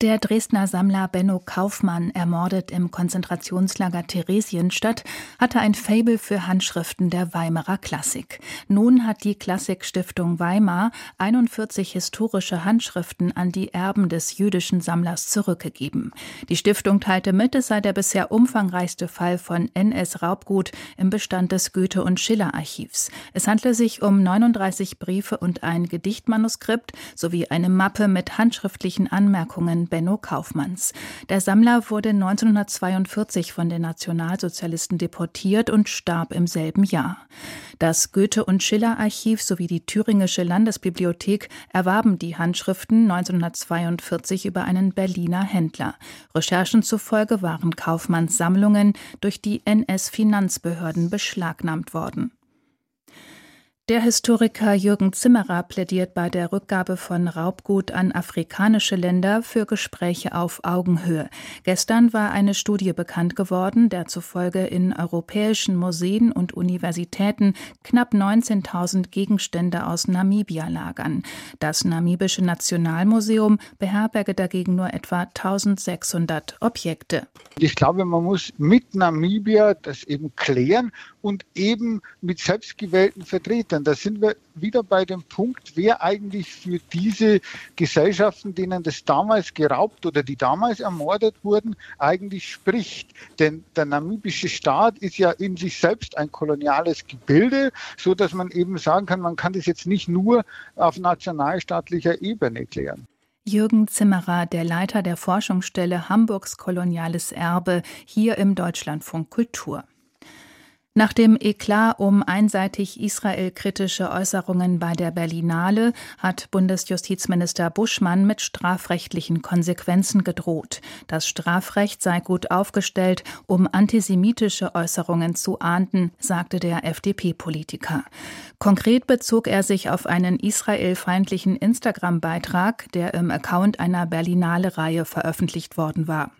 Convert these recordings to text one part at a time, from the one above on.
der Dresdner Sammler Benno Kaufmann, ermordet im Konzentrationslager Theresienstadt, hatte ein Fabel für Handschriften der Weimarer Klassik. Nun hat die Klassikstiftung Weimar 41 historische Handschriften an die Erben des jüdischen Sammlers zurückgegeben. Die Stiftung teilte mit, es sei der bisher umfangreichste Fall von NS-Raubgut im Bestand des Goethe- und Schiller-Archivs. Es handle sich um 39 Briefe und ein Gedichtmanuskript sowie eine Mappe mit handschriftlichen Anmerkungen Benno Kaufmanns. Der Sammler wurde 1942 von den Nationalsozialisten deportiert und starb im selben Jahr. Das Goethe- und Schiller-Archiv sowie die Thüringische Landesbibliothek erwarben die Handschriften 1942 über einen Berliner Händler. Recherchen zufolge waren Kaufmanns Sammlungen durch die NS-Finanzbehörden beschlagnahmt worden. Der Historiker Jürgen Zimmerer plädiert bei der Rückgabe von Raubgut an afrikanische Länder für Gespräche auf Augenhöhe. Gestern war eine Studie bekannt geworden, der zufolge in europäischen Museen und Universitäten knapp 19.000 Gegenstände aus Namibia lagern. Das namibische Nationalmuseum beherberge dagegen nur etwa 1600 Objekte. Ich glaube, man muss mit Namibia das eben klären und eben mit selbstgewählten Vertretern. Da sind wir wieder bei dem Punkt, wer eigentlich für diese Gesellschaften, denen das damals geraubt oder die damals ermordet wurden, eigentlich spricht. Denn der namibische Staat ist ja in sich selbst ein koloniales Gebilde, so dass man eben sagen kann, man kann das jetzt nicht nur auf nationalstaatlicher Ebene klären. Jürgen Zimmerer, der Leiter der Forschungsstelle Hamburgs koloniales Erbe, hier im Deutschlandfunk Kultur. Nach dem Eklat um einseitig israelkritische Äußerungen bei der Berlinale hat Bundesjustizminister Buschmann mit strafrechtlichen Konsequenzen gedroht. Das Strafrecht sei gut aufgestellt, um antisemitische Äußerungen zu ahnden, sagte der FDP-Politiker. Konkret bezog er sich auf einen israelfeindlichen Instagram-Beitrag, der im Account einer Berlinale-Reihe veröffentlicht worden war.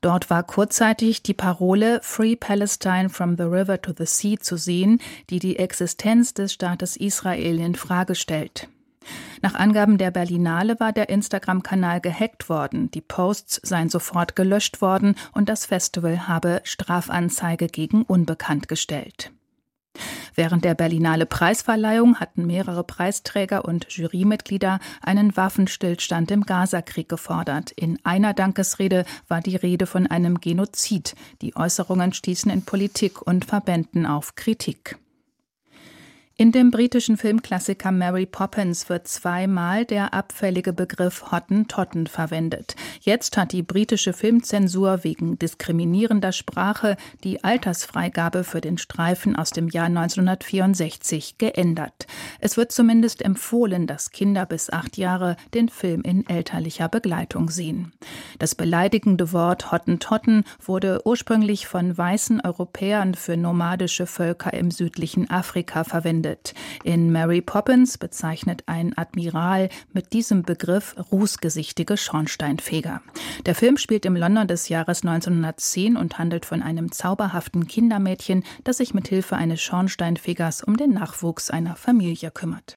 Dort war kurzzeitig die Parole Free Palestine from the River to the Sea zu sehen, die die Existenz des Staates Israel in Frage stellt. Nach Angaben der Berlinale war der Instagram-Kanal gehackt worden, die Posts seien sofort gelöscht worden und das Festival habe Strafanzeige gegen Unbekannt gestellt. Während der Berlinale Preisverleihung hatten mehrere Preisträger und Jurymitglieder einen Waffenstillstand im Gazakrieg gefordert. In einer Dankesrede war die Rede von einem Genozid. Die Äußerungen stießen in Politik und Verbänden auf Kritik. In dem britischen Filmklassiker Mary Poppins wird zweimal der abfällige Begriff Hottentotten verwendet. Jetzt hat die britische Filmzensur wegen diskriminierender Sprache die Altersfreigabe für den Streifen aus dem Jahr 1964 geändert. Es wird zumindest empfohlen, dass Kinder bis acht Jahre den Film in elterlicher Begleitung sehen. Das beleidigende Wort Hottentotten wurde ursprünglich von weißen Europäern für nomadische Völker im südlichen Afrika verwendet. In Mary Poppins bezeichnet ein Admiral mit diesem Begriff rußgesichtige Schornsteinfeger. Der Film spielt im London des Jahres 1910 und handelt von einem zauberhaften Kindermädchen, das sich mit Hilfe eines Schornsteinfegers um den Nachwuchs einer Familie kümmert.